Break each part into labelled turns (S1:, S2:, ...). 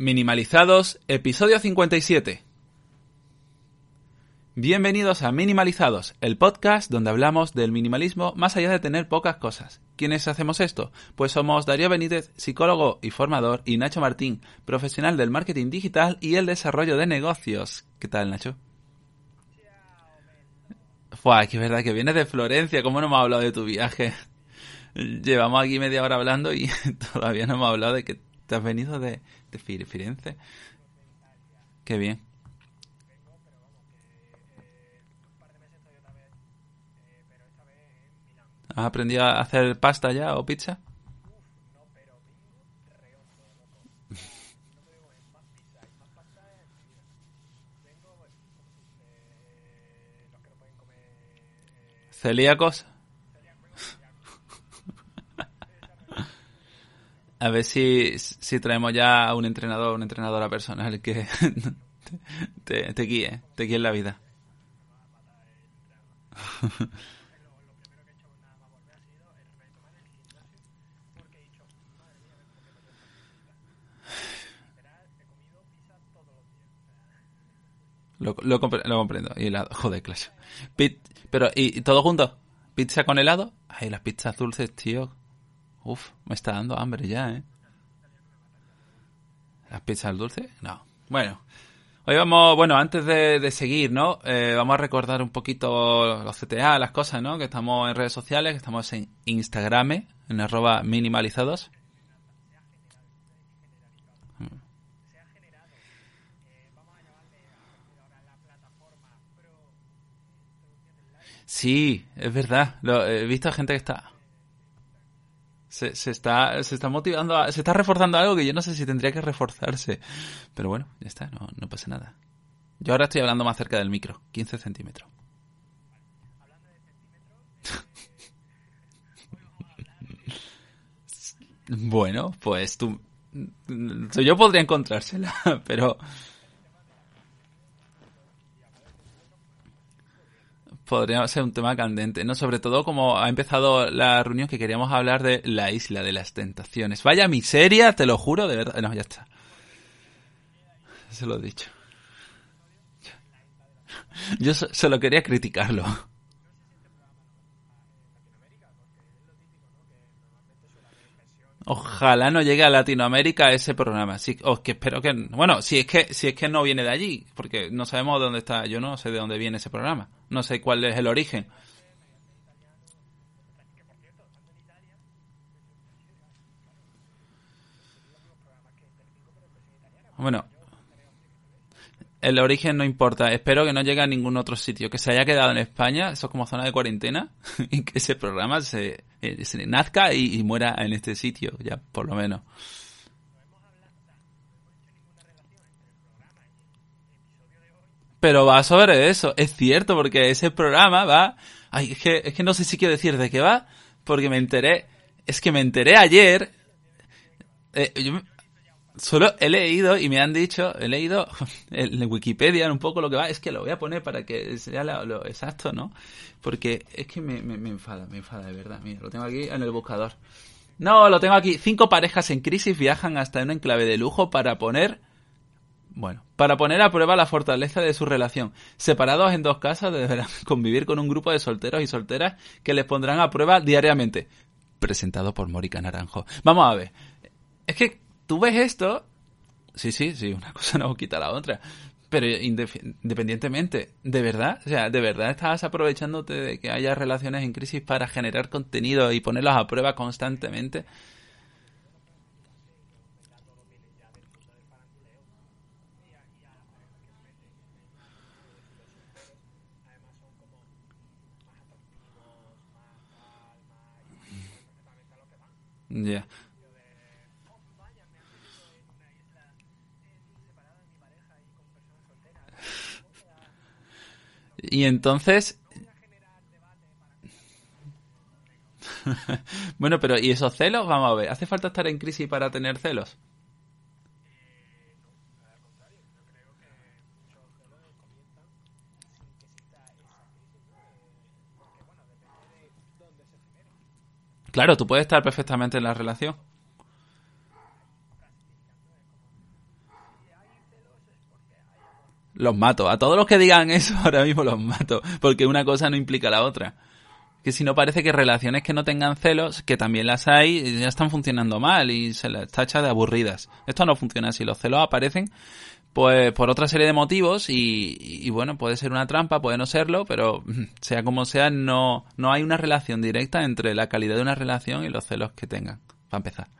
S1: Minimalizados, episodio 57. Bienvenidos a Minimalizados, el podcast donde hablamos del minimalismo más allá de tener pocas cosas. ¿Quiénes hacemos esto? Pues somos Darío Benítez, psicólogo y formador, y Nacho Martín, profesional del marketing digital y el desarrollo de negocios. ¿Qué tal, Nacho? Fua, que es verdad que vienes de Florencia, ¿cómo no me has hablado de tu viaje? Llevamos aquí media hora hablando y todavía no hemos hablado de que te has venido de, de Firenze. Qué bien. ¿Has aprendido a hacer pasta ya o pizza? ¿Celíacos? A ver si, si traemos ya a un entrenador, una entrenadora personal que te, te guíe, te guíe en la vida. Lo, lo, lo comprendo. Y helado. Joder, clase. Pit, pero, ¿y, todo junto? ¿Pizza con helado? Ay, las pizzas dulces, tío. Uf, me está dando hambre ya, ¿eh? ¿Las pizzas dulces? No. Bueno. Hoy vamos, bueno, antes de, seguir, ¿no? Eh, vamos a recordar un poquito los CTA, las cosas, ¿no? Que estamos en redes sociales, que estamos en Instagram, en arroba minimalizados. Sí, es verdad. Lo, he visto a gente que está se, se, está se está motivando, a, se está reforzando algo que yo no sé si tendría que reforzarse. Pero bueno, ya está, no, no pasa nada. Yo ahora estoy hablando más cerca del micro, 15 centímetros. bueno, pues tú... Yo podría encontrársela, pero... podría ser un tema candente, ¿no? Sobre todo como ha empezado la reunión que queríamos hablar de la isla de las tentaciones. Vaya miseria, te lo juro, de verdad. No, ya está. Se lo he dicho. Yo solo quería criticarlo. Ojalá no llegue a Latinoamérica ese programa. Sí, o que espero que bueno, si es que si es que no viene de allí, porque no sabemos dónde está, yo no sé de dónde viene ese programa. No sé cuál es el origen. Bueno, el origen no importa. Espero que no llegue a ningún otro sitio. Que se haya quedado en España, eso es como zona de cuarentena, y que ese programa se, eh, nazca y, y, muera en este sitio, ya, por lo menos. Pero va sobre eso, es cierto, porque ese programa va... Ay, es que, es que no sé si quiero decir de qué va, porque me enteré... Es que me enteré ayer... Eh, yo, solo he leído y me han dicho, he leído en Wikipedia un poco lo que va, es que lo voy a poner para que sea lo, exacto, ¿no? Porque es que me, me, me, enfada, me enfada de verdad. Mira, lo tengo aquí en el buscador. No, lo tengo aquí. Cinco parejas en crisis viajan hasta un enclave de lujo para poner, bueno, para poner a prueba la fortaleza de su relación. Separados en dos casas deberán convivir con un grupo de solteros y solteras que les pondrán a prueba diariamente. Presentado por Mórica Naranjo. Vamos a ver. Es que tú ves esto, sí, sí, sí, una cosa no quita la otra. Pero independientemente, ¿de verdad? O sea, ¿de verdad estás aprovechándote de que haya relaciones en crisis para generar contenido y ponerlos a prueba constantemente? Ya. Yeah. Y entonces... bueno, pero ¿y esos celos? Vamos a ver, ¿hace falta estar en crisis para tener celos? Claro, tú puedes estar perfectamente en la relación. Los mato. A todos los que digan eso ahora mismo los mato, porque una cosa no implica la otra. Que si no parece que relaciones que no tengan celos, que también las hay, ya están funcionando mal y se las tacha de aburridas. Esto no funciona así. Los celos aparecen pues por otra serie de motivos y, bueno, puede ser una trampa, puede no serlo, pero sea como sea, no, no hay una relación directa entre la calidad de una relación y los celos que tengan, para empezar.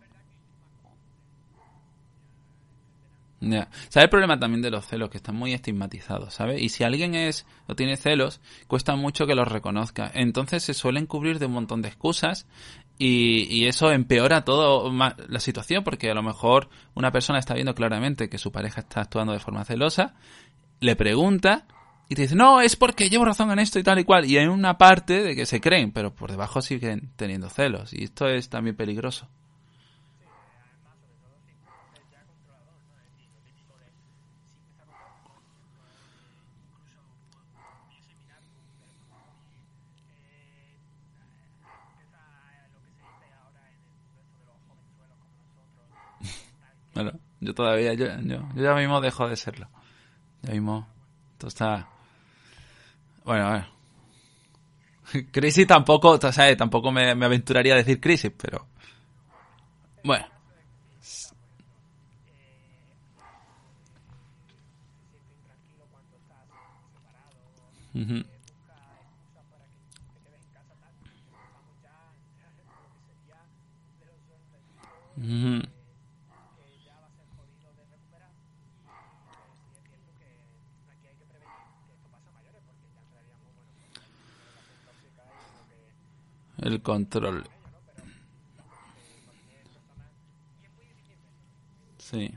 S1: Ya. ¿Sabes el problema también de los celos? Que están muy estigmatizados, ¿sabes? Y si alguien es o tiene celos, cuesta mucho que los reconozca. Entonces se suelen cubrir de un montón de excusas y, y eso empeora todo la situación porque a lo mejor una persona está viendo claramente que su pareja está actuando de forma celosa, le pregunta y te dice, no, es porque llevo razón en esto y tal y cual. Y hay una parte de que se creen, pero por debajo siguen teniendo celos. Y esto es también peligroso. Yo todavía, yo, yo, ya mismo dejo de serlo. Ya mismo, todo está... Bueno, a ver. Crisis tampoco, o sea, tampoco me, me aventuraría a decir crisis, pero... Bueno. El control. Sí.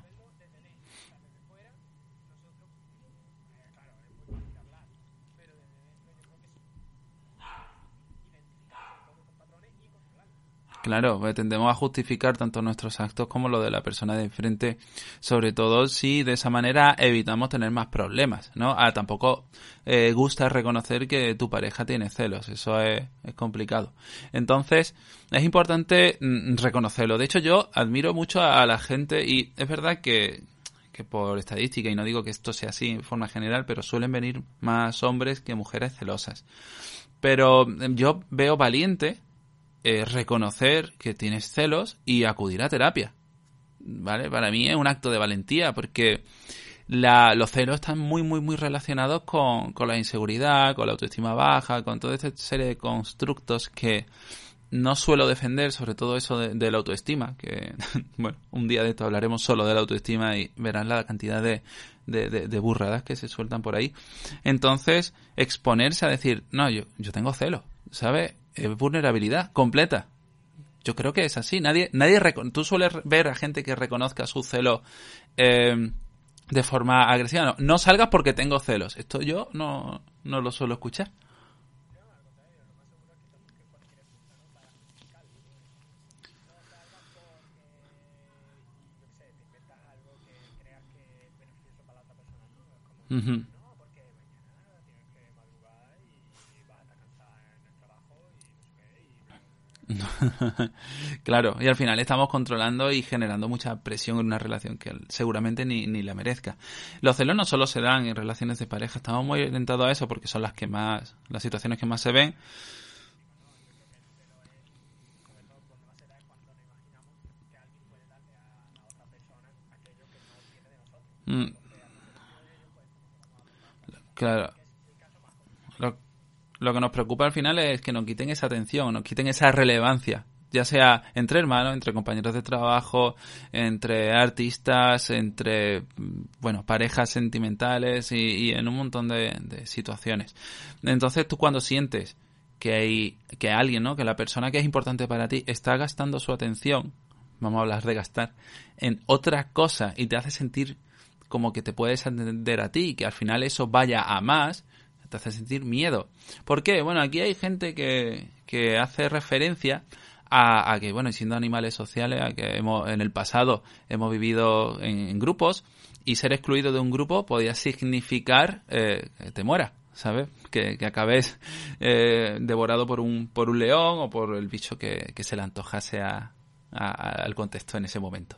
S1: Claro, pues tendemos a justificar tanto nuestros actos como lo de la persona de enfrente, sobre todo si de esa manera evitamos tener más problemas, ¿no? Ah, tampoco eh, gusta reconocer que tu pareja tiene celos, eso es, complicado. Entonces, es importante mm, reconocerlo. De hecho, yo admiro mucho a, la gente y es verdad que, que por estadística, y no digo que esto sea así en forma general, pero suelen venir más hombres que mujeres celosas. Pero mm, yo veo valiente eh, reconocer que tienes celos y acudir a terapia. ¿Vale? Para mí es un acto de valentía porque los celos están muy, muy, muy relacionados con, con la inseguridad, con la autoestima baja, con toda esta serie de constructos que no suelo defender, sobre todo eso de, la autoestima, que, bueno, un día de esto hablaremos solo de la autoestima y verán la cantidad de, de, de, burradas que se sueltan por ahí. Entonces, exponerse a decir, no, yo, yo tengo celos, ¿sabes? Es vulnerabilidad completa. Yo creo que es así. Nadie, nadie tú sueles ver a gente que reconozca su celo eh, de forma agresiva. No, no salgas porque tengo celos. Esto yo no, no lo suelo escuchar. claro, y al final estamos controlando y generando mucha presión en una relación que seguramente ni, ni la merezca. Los celos no solo se dan en relaciones de pareja, estamos muy orientados a eso porque son las que más, las situaciones que más se ven. Mm. Claro lo que nos preocupa al final es que nos quiten esa atención, nos quiten esa relevancia, ya sea entre hermanos, entre compañeros de trabajo, entre artistas, entre, bueno, parejas sentimentales y, en un montón de, situaciones. Entonces tú cuando sientes que hay, que alguien, ¿no? Que la persona que es importante para ti está gastando su atención, vamos a hablar de gastar, en otra cosa y te hace sentir como que te puedes entender a ti, que al final eso vaya a más, te hace sentir miedo. ¿Por qué? Bueno, aquí hay gente que, que hace referencia a, que, bueno, siendo animales sociales, a que hemos, en el pasado hemos vivido en, grupos y ser excluido de un grupo podía significar eh, que te mueras, ¿sabes? Que, acabes eh, devorado por un, por un león o por el bicho que, que se le antojase a, al contexto en ese momento.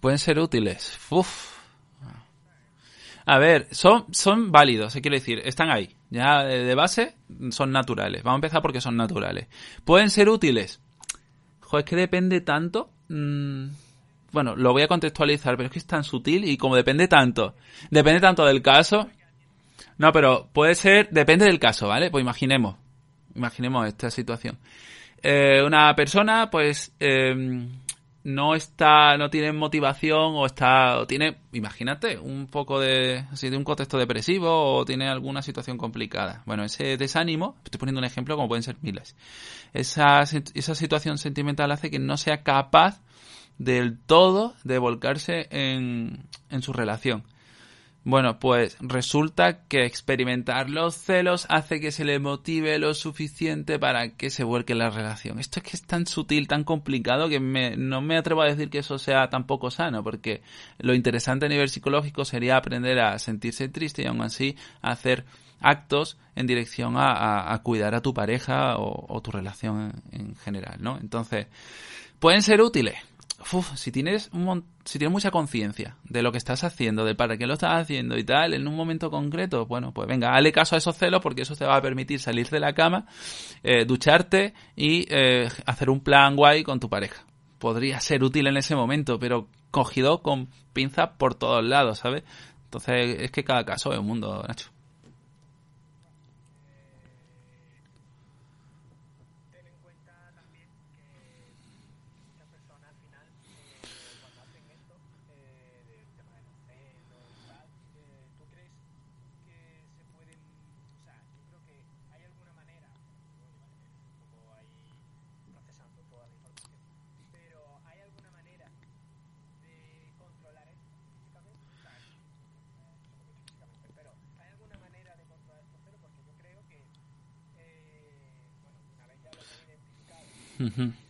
S1: Pueden ser útiles. Uf. A ver, son, son válidos, se quiere decir, están ahí. Ya de, base son naturales. Vamos a empezar porque son naturales. ¿Pueden ser útiles? Joder, es que depende tanto. Mm, bueno, lo voy a contextualizar, pero es que es tan sutil y como depende tanto. Depende tanto del caso. No, pero puede ser, depende del caso, ¿vale? Pues imaginemos, imaginemos esta situación. Eh, una persona, pues, em, no está, no tiene motivación o está, o tiene, imagínate, un poco de, así de un contexto depresivo o tiene alguna situación complicada. Bueno, ese desánimo, estoy poniendo un ejemplo como pueden ser miles. Esa, esa situación sentimental hace que no sea capaz del todo de volcarse en, en su relación. Bueno, pues resulta que experimentar los celos hace que se le motive lo suficiente para que se vuelque la relación. Esto es que es tan sutil, tan complicado, que no me atrevo a decir que eso sea tampoco sano, porque lo interesante a nivel psicológico sería aprender a sentirse triste y aún así hacer actos en dirección a, cuidar a tu pareja o, tu relación en, en general, ¿no? Entonces, pueden ser útiles, si tienes un si tienes mucha conciencia de lo que estás haciendo, de para qué lo estás haciendo y tal, en un momento concreto, bueno, pues venga, dale caso a esos celos porque eso te va a permitir salir de la cama, eh, ducharte y eh, hacer un plan guay con tu pareja. Podría ser útil en ese momento, pero cogido con pinzas por todos lados, ¿sabes? Entonces, es que cada caso es un mundo, Nacho.
S2: Y, al final, bueno, pueden darte muchas maneras, ¿vale? Ya hemos hablado de algunas de ellas. Eh, yo creo que trabajar únicamente, incluso en cuanto a los celos, no se debería de quedar ahí, ¿sabes? Porque
S1: uh -huh, sí.
S2: hablamos de la autoestima. No vamos a trabajar únicamente en el tema de la autoestima, deberíamos de trabajarlo también con la persona implicada.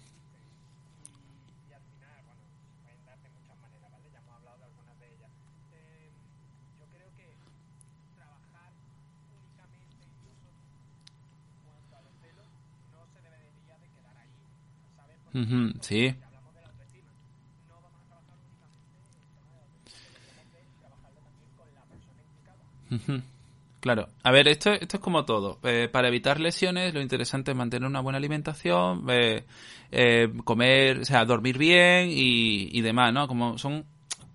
S1: Uh -huh. Claro, a ver, esto, esto es como todo. Eh, para evitar lesiones, lo interesante es mantener una buena alimentación, eh, eh, comer, o sea, dormir bien y, demás, ¿no? Como son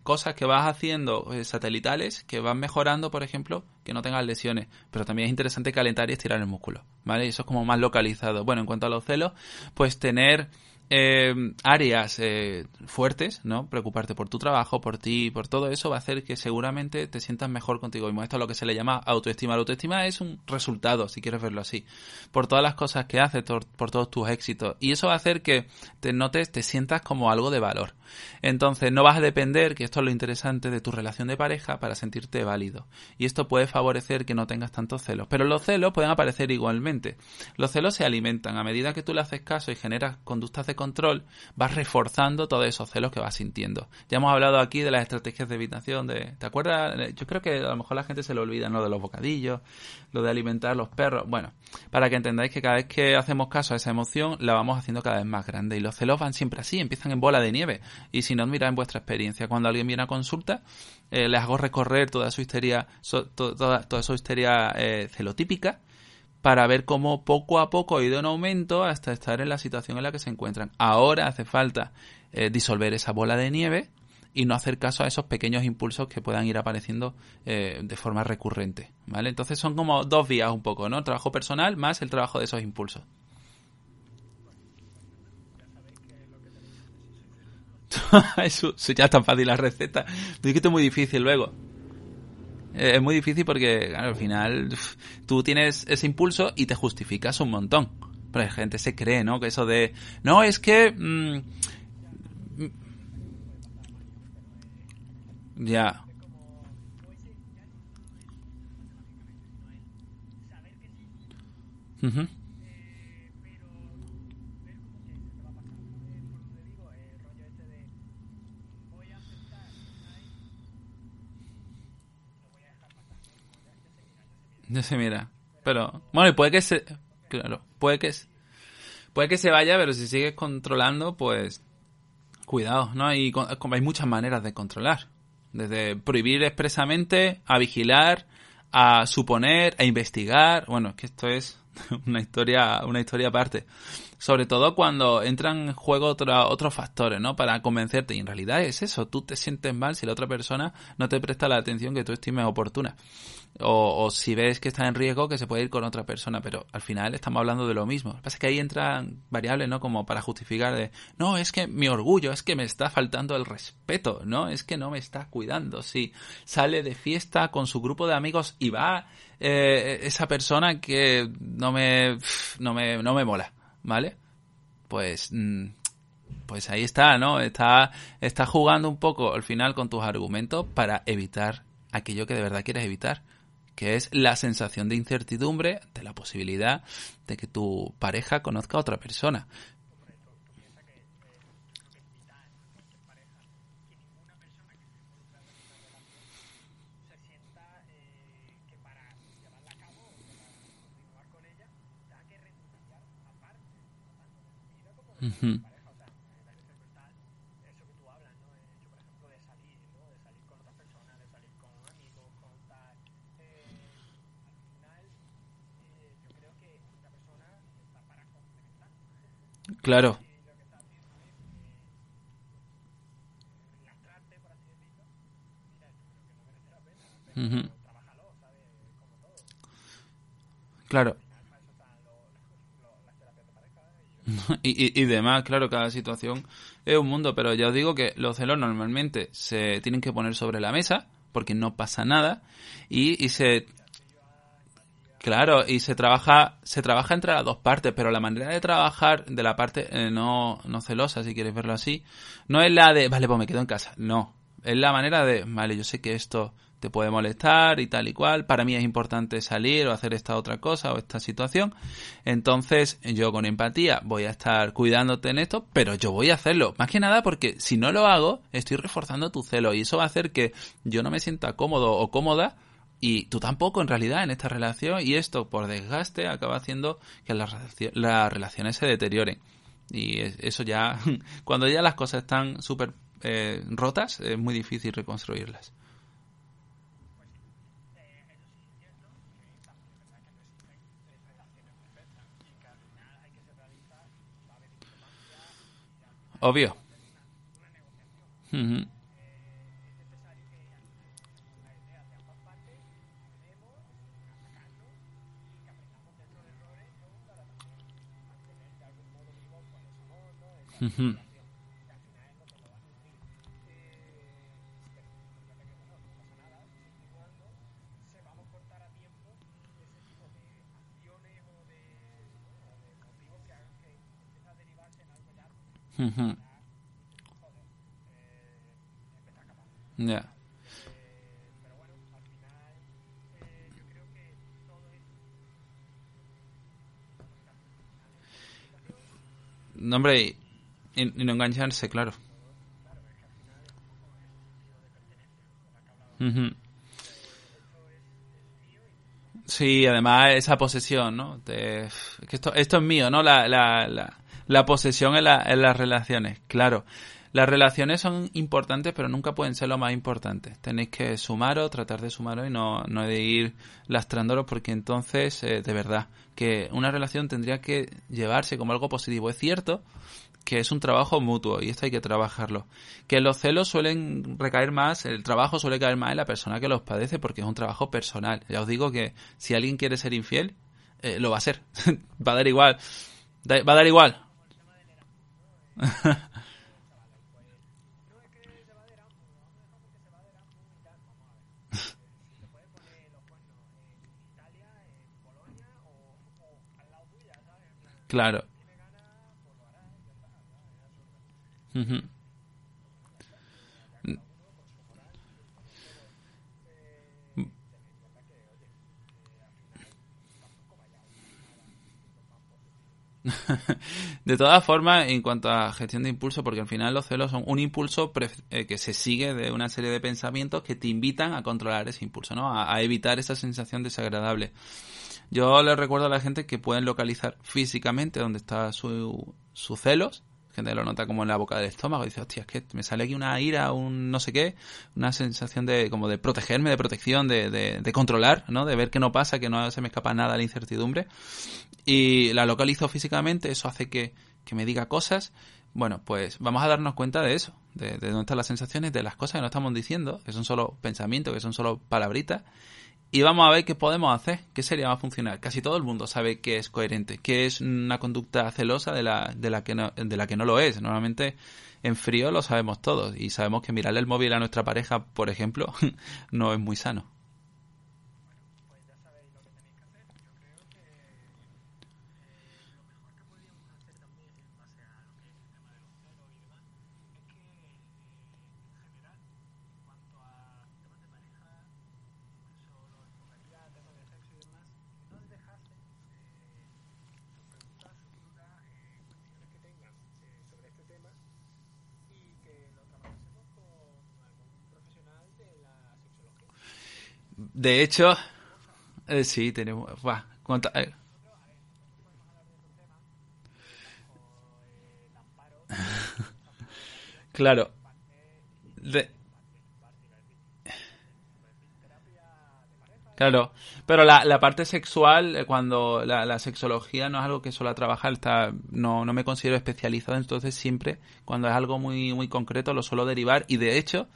S1: cosas que vas haciendo eh, satelitales que van mejorando, por ejemplo, que no tengas lesiones. Pero también es interesante calentar y estirar el músculo, ¿vale? Eso es como más localizado. Bueno, en cuanto a los celos, pues tener eh, áreas eh, fuertes, ¿no? Preocuparte por tu trabajo, por ti, por todo eso va a hacer que seguramente te sientas mejor contigo mismo. Esto es lo que se le llama autoestima. La autoestima es un resultado, si quieres verlo así, por todas las cosas que haces, por, por todos tus éxitos. Y eso va a hacer que te notes, te sientas como algo de valor. Entonces no vas a depender, que esto es lo interesante, de tu relación de pareja para sentirte válido. Y esto puede favorecer que no tengas tantos celos. Pero los celos pueden aparecer igualmente. Los celos se alimentan. A medida que tú le haces caso y generas conductas de control, vas reforzando todos esos celos que vas sintiendo. Ya hemos hablado aquí de las estrategias de evitación. De, ¿Te acuerdas? Yo creo que a lo mejor la gente se lo olvida, ¿no? De los bocadillos, lo de alimentar a los perros. Bueno, para que entendáis que cada vez que hacemos caso a esa emoción, la vamos haciendo cada vez más grande. Y los celos van siempre así, empiezan en bola de nieve. Y si no, mira en vuestra experiencia. Cuando alguien viene a consulta, eh, les hago recorrer toda su histeria, toda, toda su histeria eh, celotípica para ver cómo poco a poco ha ido en aumento hasta estar en la situación en la que se encuentran. Ahora hace falta eh, disolver esa bola de nieve y no hacer caso a esos pequeños impulsos que puedan ir apareciendo eh, de forma recurrente, ¿vale? Entonces son como dos vías un poco, ¿no? El trabajo personal más el trabajo de esos impulsos. eso, ya es tan fácil la receta. Es que es muy difícil luego. Es muy difícil porque, claro, al final tú tienes ese impulso y te justificas un montón. Pero la gente se cree, ¿no? Que eso de, no, es que... mm, mm, ya. Ujú. Ya se mira. Pero, bueno, y puede que se... Claro, puede que... Puede que se vaya, pero si sigues controlando, pues... Cuidado, ¿no? Y hay muchas maneras de controlar. Desde prohibir expresamente, a vigilar, a suponer, a investigar. Bueno, es que esto es una historia, una historia aparte. Sobre todo cuando entran en juego otra- otros factores, ¿no? Para convencerte. Y en realidad es eso. Tú te sientes mal si la otra persona no te presta la atención que tú estimes oportuna. O, o si ves que está en riesgo, que se puede ir con otra persona. Pero al final estamos hablando de lo mismo. Lo que pasa es que ahí entran variables, ¿no? Como para justificar de, no, es que mi orgullo, es que me está faltando el respeto, ¿no? Es que no me está cuidando. Si sale de fiesta con su grupo de amigos y va eh, esa persona que no me, no me, no me mola, ¿vale? Pues, mm, pues ahí está, ¿no? Está, está jugando un poco al final con tus argumentos para evitar aquello que de verdad quieres evitar, que es la sensación de incertidumbre de la posibilidad de que tu pareja conozca a otra persona
S2: sienta eh, que para llevarla a cabo o para continuar con ella tenga que renunciar aparte tanto de su vida como de
S1: Ujú.
S2: su pareja o sea a veces está eso que tú hablas no Eh, yo por ejemplo de salir no de salir con otras personas de salir con amigos con tal eh, al final eh, yo creo que esta persona está para complementar
S1: Claro,
S2: y lo que está haciendo es eh, lastrarte por así decirlo mira yo creo que no merece la pena pero
S1: Ujú.
S2: trabájalo sabes como todo
S1: claro.
S2: para eso están los, los- las ¿eh? y
S1: y, y, y demás, claro, cada situación es un mundo, pero ya os digo que los celos normalmente se tienen que poner sobre la mesa porque no pasa nada y, y se claro y se trabaja se trabaja entre las dos partes pero la manera de trabajar de la parte eh, no no celosa si quieres verlo así no es la de vale pues me quedo en casa no. Es la manera de vale yo sé que esto te puede molestar y tal y cual para mí es importante salir o hacer esta otra cosa o esta situación entonces yo con empatía voy a estar cuidándote en esto pero yo voy a hacerlo más que nada porque si no lo hago estoy reforzando tu celo y eso va a hacer que yo no me sienta cómodo o cómoda y tú tampoco, en realidad, en esta relación. Y esto, por desgaste, acaba haciendo que las, las relaciones se deterioren. Y es- eso ya, cuando ya las cosas están súper eh, rotas, es muy difícil reconstruirlas. Obvio. Ujú. Ujú.
S2: Eh, yo creo que todo es
S1: No, hombre, y, no engancharse, claro. Sí, además esa posesión, ¿no? Que esto, esto es mío, ¿no? La, la, la, la posesión en, la- en las relaciones, claro. Las relaciones son importantes, pero nunca pueden ser lo más importante. Tenéis que sumaros, tratar de sumaros y no, no de ir lastrándolos porque entonces, eh, de verdad, que una relación tendría que llevarse como algo positivo. Es cierto que es un trabajo mutuo y esto hay que trabajarlo. Que los celos suelen recaer más, el trabajo suele caer más en la persona que los padece porque es un trabajo personal. Ya os digo que si alguien quiere ser infiel, eh, lo va a ser. va a dar igual. Va a dar igual. claro. De todas formas, en cuanto a gestión de impulso, porque al final los celos son un impulso eh, que se sigue de una serie de pensamientos que te invitan a controlar ese impulso, ¿no? A, a evitar esa sensación desagradable. Yo les recuerdo a la gente que pueden localizar físicamente dónde está su, su celos gente lo nota como en la boca del estómago, dice, hostia, es que me sale aquí una ira, un no sé qué, una sensación de como de protegerme, de protección, de, de, de controlar, ¿no? De ver que no pasa, que no se me escapa nada la incertidumbre. Y la localizo físicamente, eso hace que, que me diga cosas. Bueno, pues vamos a darnos cuenta de eso, de, de dónde están las sensaciones, de las cosas que no estamos diciendo, que son solo pensamientos, que son solo palabritas, y vamos a ver qué podemos hacer, qué sería más funcional. Casi todo el mundo sabe que es coherente, que es una conducta celosa de la, de la, que, no, de la que no lo es. Normalmente en frío lo sabemos todos y sabemos que mirarle el móvil a nuestra pareja, por ejemplo, no es muy sano. De hecho, eh, sí, tenemos... Buah, cuánta- eh. Claro. De- Claro, pero la, la parte sexual, eh, cuando la, sexología no es algo que suelo trabajar, está, no, no me considero especializado, entonces siempre, cuando es algo muy, muy concreto, lo suelo derivar. Y de hecho,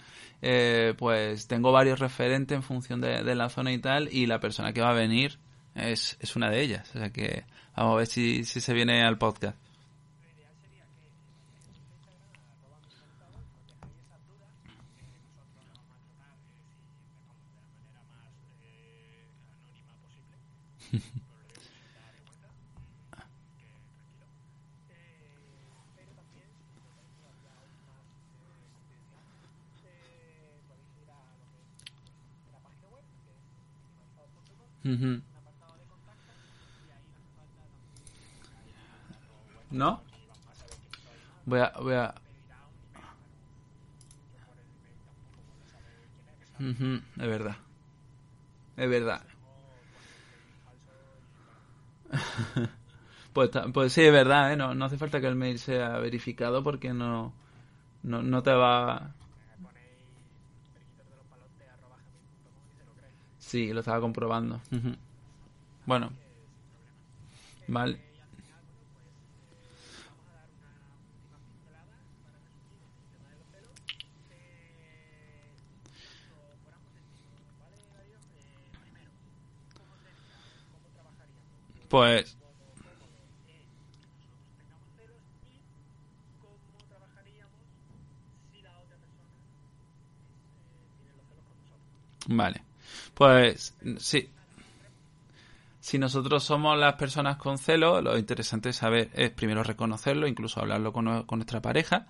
S1: eh, pues tengo varios referentes en función de, de la zona y tal, y la persona que va a venir es, es una de ellas, o sea que vamos a ver si, si se viene al podcast. ¿No? Voy a, voy a... Ujú, Es verdad. Es verdad. Pues, pues sí, es verdad, ¿eh? No, no hace falta que el mail sea verificado porque no, no, no te va... Sí, lo estaba comprobando. Bueno, vale. Pues Vale. Pues sí. Si nosotros somos las personas con celo, lo interesante es saber, es primero reconocerlo, incluso hablarlo con, con nuestra pareja.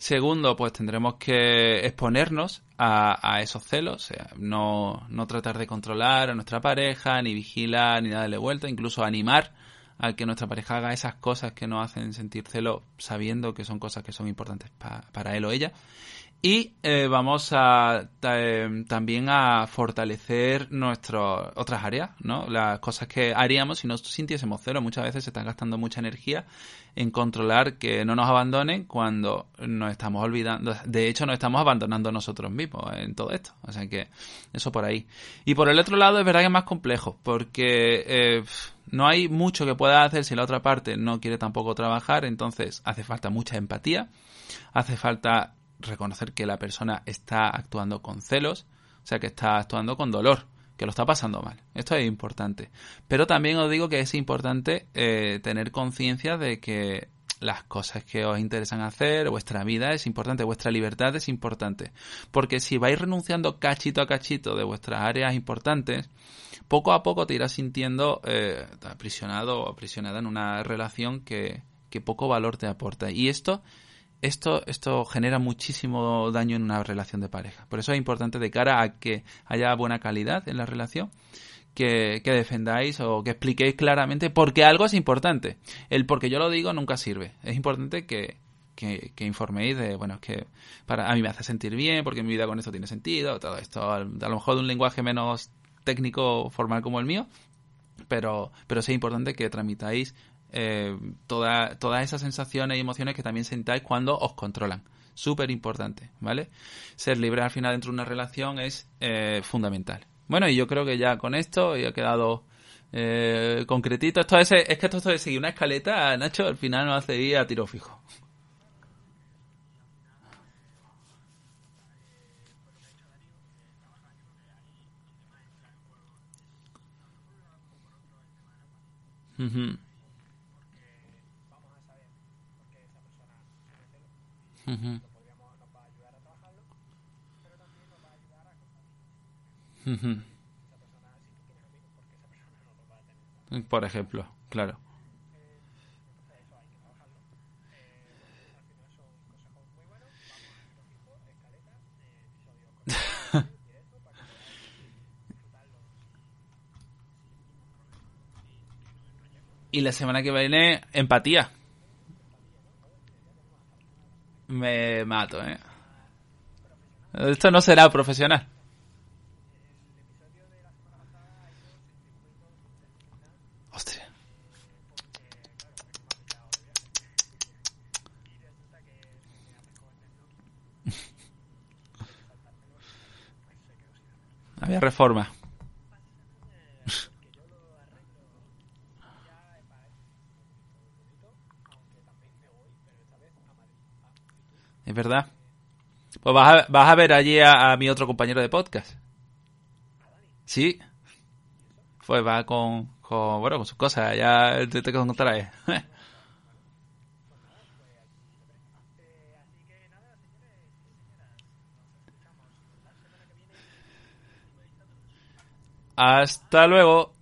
S1: Segundo, pues tendremos que exponernos a, esos celos, o sea, no, no tratar de controlar a nuestra pareja, ni vigilar, ni darle vuelta, incluso animar a que nuestra pareja haga esas cosas que nos hacen sentir celo, sabiendo que son cosas que son importantes pa- para él o ella. Y eh, vamos a eh, también a fortalecer nuestras otras áreas, ¿no? Las cosas que haríamos si no sintiésemos celo. Muchas veces se está gastando mucha energía en controlar que no nos abandonen cuando nos estamos olvidando. De hecho, nos estamos abandonando nosotros mismos en todo esto. O sea que eso por ahí. Y por el otro lado es verdad que es más complejo, porque eh, no hay mucho que pueda hacer si la otra parte no quiere tampoco trabajar. Entonces hace falta mucha empatía, hace falta reconocer que la persona está actuando con celos, o sea, que está actuando con dolor, que lo está pasando mal. Esto es importante. Pero también os digo que es importante eh, tener conciencia de que las cosas que os interesan hacer, vuestra vida es importante, vuestra libertad es importante. Porque si vais renunciando cachito a cachito de vuestras áreas importantes, poco a poco te irás sintiendo eh, aprisionado o aprisionada en una relación que, que poco valor te aporta. Y esto esto, esto genera muchísimo daño en una relación de pareja. Por eso es importante de cara a que haya buena calidad en la relación, que, que, defendáis o que expliquéis claramente por qué algo es importante. El porque yo lo digo nunca sirve. Es importante que, que, que, informéis de, bueno, es que para, a mí me hace sentir bien, porque mi vida con esto tiene sentido, todo esto, a, lo mejor de un lenguaje menos técnico, formal como el mío, pero, pero sí es importante que tramitáis eh, toda, todas esas sensaciones y emociones que también sentáis cuando os controlan. Súper importante, ¿vale? Ser libre al final dentro de una relación es eh, fundamental. Bueno, y yo creo que ya con esto ya ha quedado eh, concretito. Esto es, es que esto, esto de seguir una escaleta, Nacho, al final nos hace ir a tiro fijo. Uh -huh. Uh. Por ejemplo, claro. y la semana que viene, empatía. Me mato, eh. Esto no será profesional. Hostia. Había reforma. Es verdad. Pues vas a, vas a ver allí a, mi otro compañero de podcast. Sí. Pues va con, con bueno, con sus cosas. Ya te, te contaré. Hasta luego.